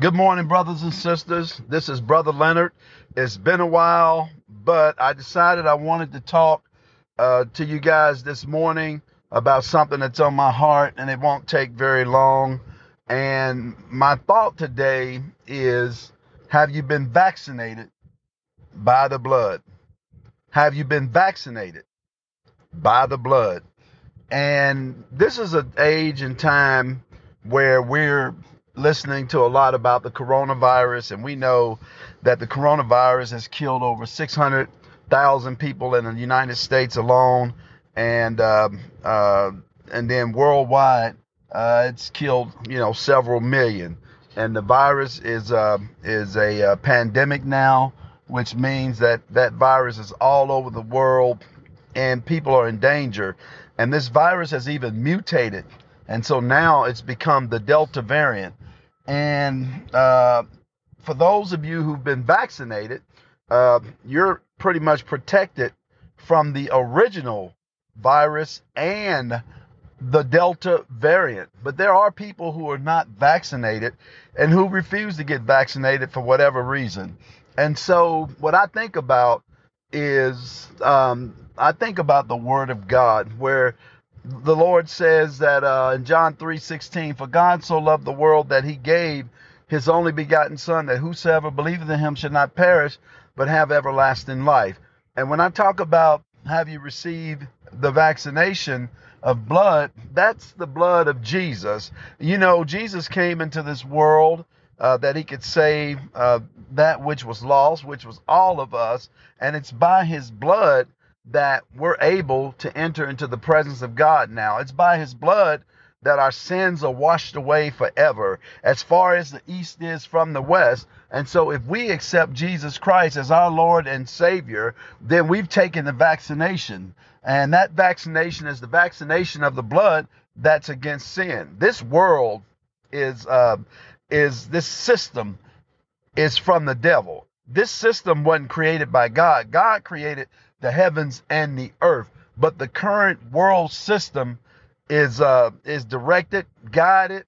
Good morning, brothers and sisters. This is Brother Leonard. It's been a while, but I decided I wanted to talk uh, to you guys this morning about something that's on my heart, and it won't take very long. And my thought today is Have you been vaccinated by the blood? Have you been vaccinated by the blood? And this is an age and time where we're listening to a lot about the coronavirus, and we know that the coronavirus has killed over 600,000 people in the United States alone, and um, uh, and then worldwide, uh, it's killed you know several million. And the virus is uh, is a uh, pandemic now, which means that that virus is all over the world, and people are in danger. And this virus has even mutated, and so now it's become the Delta variant and uh, for those of you who've been vaccinated, uh, you're pretty much protected from the original virus and the Delta variant. But there are people who are not vaccinated and who refuse to get vaccinated for whatever reason. And so, what I think about is um, I think about the Word of God, where the Lord says that uh, in John 3:16, "For God so loved the world that He gave His only begotten Son, that whosoever believeth in Him should not perish, but have everlasting life." And when I talk about have you received the vaccination of blood, that's the blood of Jesus. You know, Jesus came into this world uh, that He could save uh, that which was lost, which was all of us, and it's by His blood that we're able to enter into the presence of God now. It's by his blood that our sins are washed away forever, as far as the east is from the west. And so, if we accept Jesus Christ as our Lord and Savior, then we've taken the vaccination. And that vaccination is the vaccination of the blood that's against sin. This world is uh, is this system is from the devil. This system wasn't created by God. God created the heavens and the earth. But the current world system is uh, is directed, guided,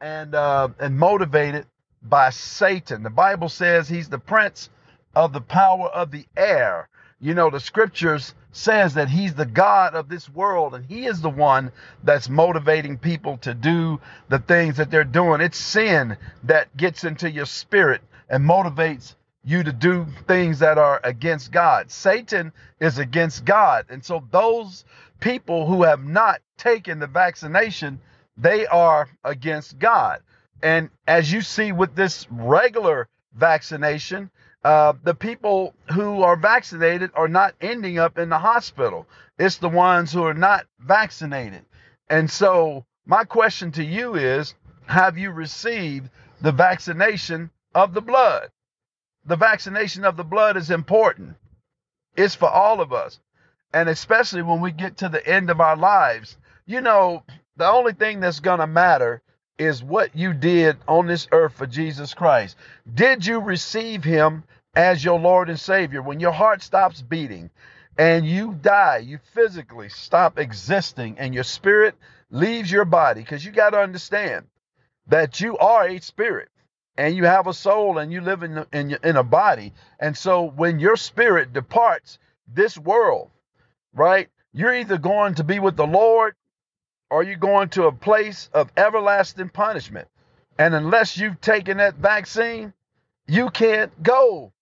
and uh, and motivated by Satan. The Bible says he's the prince of the power of the air. You know, the scriptures says that he's the God of this world and he is the one that's motivating people to do the things that they're doing. It's sin that gets into your spirit and motivates you to do things that are against God. Satan is against God. And so those people who have not taken the vaccination, they are against God. And as you see with this regular vaccination, uh, the people who are vaccinated are not ending up in the hospital. It's the ones who are not vaccinated. And so, my question to you is Have you received the vaccination of the blood? The vaccination of the blood is important. It's for all of us. And especially when we get to the end of our lives, you know, the only thing that's going to matter is what you did on this earth for Jesus Christ. Did you receive him as your Lord and Savior? When your heart stops beating and you die, you physically stop existing and your spirit leaves your body, because you got to understand that you are a spirit and you have a soul and you live in in, in a body. And so when your spirit departs this world right you're either going to be with the lord or you're going to a place of everlasting punishment. And unless you've taken that vaccine you can't go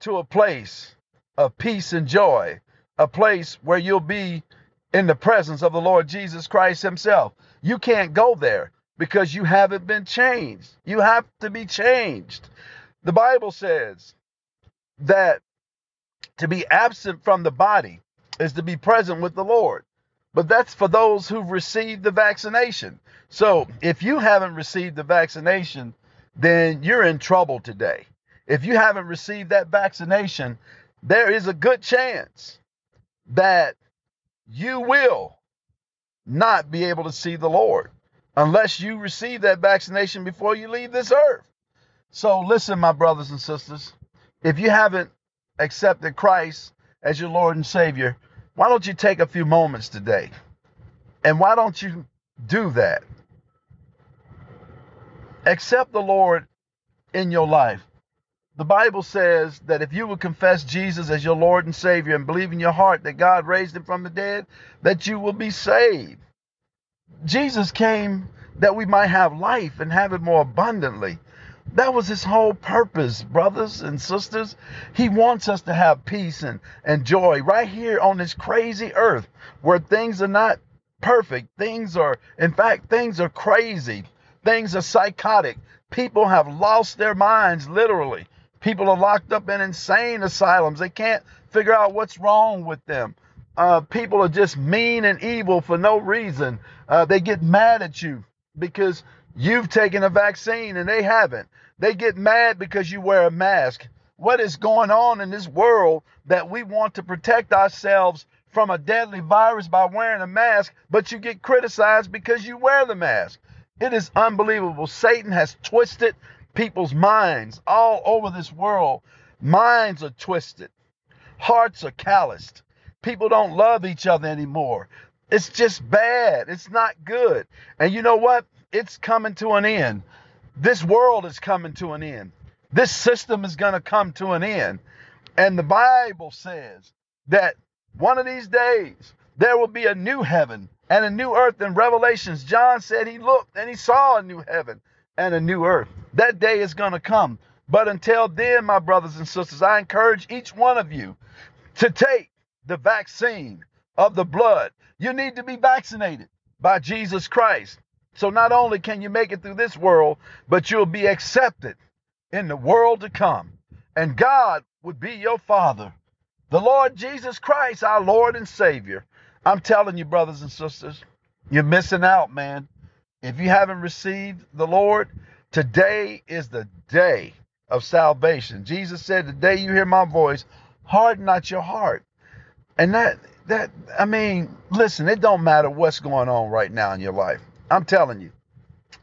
to a place of peace and joy a place where you'll be in the presence of the lord jesus christ himself. You can't go there because you haven't been changed. You have to be changed. The Bible says that to be absent from the body is to be present with the Lord. But that's for those who've received the vaccination. So if you haven't received the vaccination, then you're in trouble today. If you haven't received that vaccination, there is a good chance that you will not be able to see the Lord unless you receive that vaccination before you leave this earth. So, listen, my brothers and sisters, if you haven't accepted Christ as your Lord and Savior, why don't you take a few moments today? And why don't you do that? Accept the Lord in your life. The Bible says that if you will confess Jesus as your Lord and Savior and believe in your heart that God raised him from the dead, that you will be saved. Jesus came that we might have life and have it more abundantly. That was his whole purpose, brothers and sisters. He wants us to have peace and, and joy right here on this crazy earth where things are not perfect. Things are, in fact, things are crazy. Things are psychotic. People have lost their minds, literally. People are locked up in insane asylums. They can't figure out what's wrong with them. Uh, people are just mean and evil for no reason. Uh, they get mad at you because you've taken a vaccine and they haven't. They get mad because you wear a mask. What is going on in this world that we want to protect ourselves from a deadly virus by wearing a mask, but you get criticized because you wear the mask? It is unbelievable. Satan has twisted people's minds all over this world. Minds are twisted, hearts are calloused. People don't love each other anymore. It's just bad. It's not good. And you know what? It's coming to an end. This world is coming to an end. This system is going to come to an end. And the Bible says that one of these days there will be a new heaven and a new earth. In Revelations, John said he looked and he saw a new heaven and a new earth. That day is going to come. But until then, my brothers and sisters, I encourage each one of you to take the vaccine of the blood. You need to be vaccinated by Jesus Christ. So not only can you make it through this world, but you'll be accepted in the world to come. And God would be your Father. The Lord Jesus Christ, our Lord and Savior. I'm telling you, brothers and sisters, you're missing out, man. If you haven't received the Lord, today is the day of salvation. Jesus said, The day you hear my voice, harden not your heart. And that that I mean, listen, it don't matter what's going on right now in your life. I'm telling you.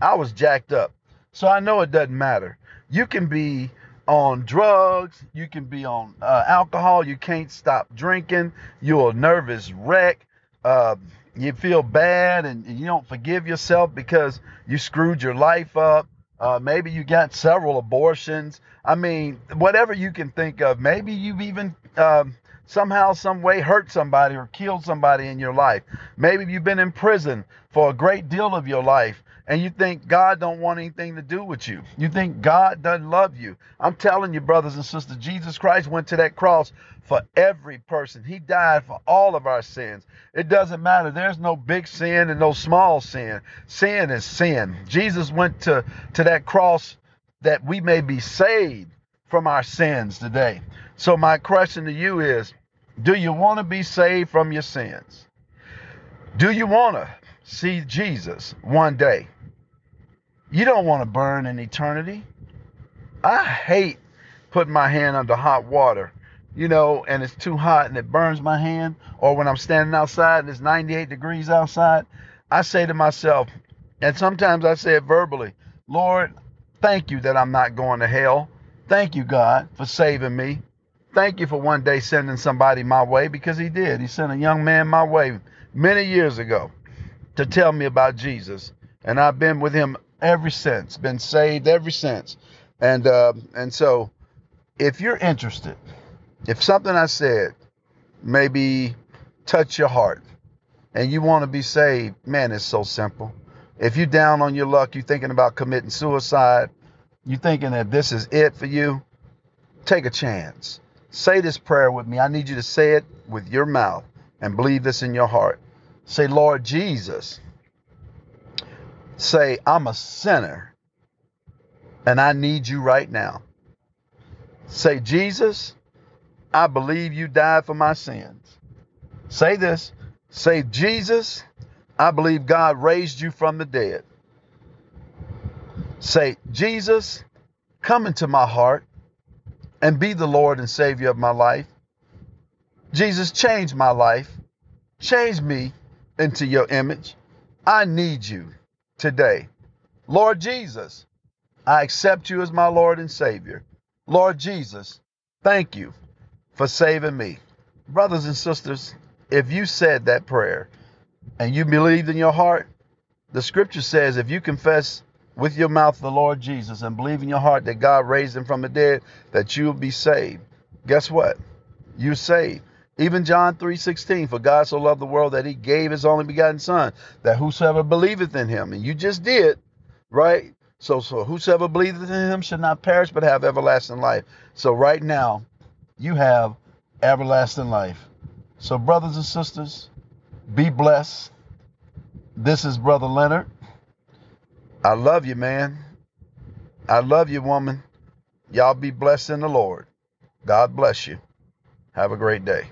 I was jacked up. So I know it doesn't matter. You can be on drugs, you can be on uh, alcohol, you can't stop drinking, you're a nervous wreck. Uh, you feel bad and you don't forgive yourself because you screwed your life up. Uh, maybe you got several abortions. I mean, whatever you can think of. Maybe you've even um, somehow, some way hurt somebody or killed somebody in your life. Maybe you've been in prison for a great deal of your life and you think God don't want anything to do with you. You think God doesn't love you. I'm telling you, brothers and sisters, Jesus Christ went to that cross for every person. He died for all of our sins. It doesn't matter. There's no big sin and no small sin. Sin is sin. Jesus went to, to that cross that we may be saved from our sins today. So my question to you is, do you want to be saved from your sins? Do you want to see Jesus one day. You don't want to burn in eternity. I hate putting my hand under hot water, you know, and it's too hot and it burns my hand, or when I'm standing outside and it's 98 degrees outside, I say to myself, and sometimes I say it verbally, Lord, thank you that I'm not going to hell. Thank you, God, for saving me. Thank you for one day sending somebody my way because he did. He sent a young man my way many years ago to tell me about Jesus, and I've been with him ever since. Been saved ever since, and uh, and so if you're interested, if something I said maybe touch your heart, and you want to be saved, man, it's so simple. If you're down on your luck, you're thinking about committing suicide, you're thinking that this is it for you, take a chance. Say this prayer with me. I need you to say it with your mouth and believe this in your heart. Say, Lord Jesus. Say, I'm a sinner and I need you right now. Say, Jesus, I believe you died for my sins. Say this. Say, Jesus, I believe God raised you from the dead. Say, Jesus, come into my heart and be the Lord and Savior of my life. Jesus, change my life. Change me into your image. I need you today. Lord Jesus, I accept you as my Lord and Savior. Lord Jesus, thank you for saving me. Brothers and sisters, if you said that prayer and you believed in your heart, the scripture says if you confess with your mouth the Lord Jesus and believe in your heart that God raised him from the dead, that you will be saved. Guess what? You're saved. Even John 3:16, for God so loved the world that he gave his only begotten son, that whosoever believeth in him, and you just did, right? So so whosoever believeth in him should not perish but have everlasting life. So right now, you have everlasting life. So brothers and sisters, be blessed. This is Brother Leonard. I love you, man. I love you, woman. Y'all be blessed in the Lord. God bless you. Have a great day.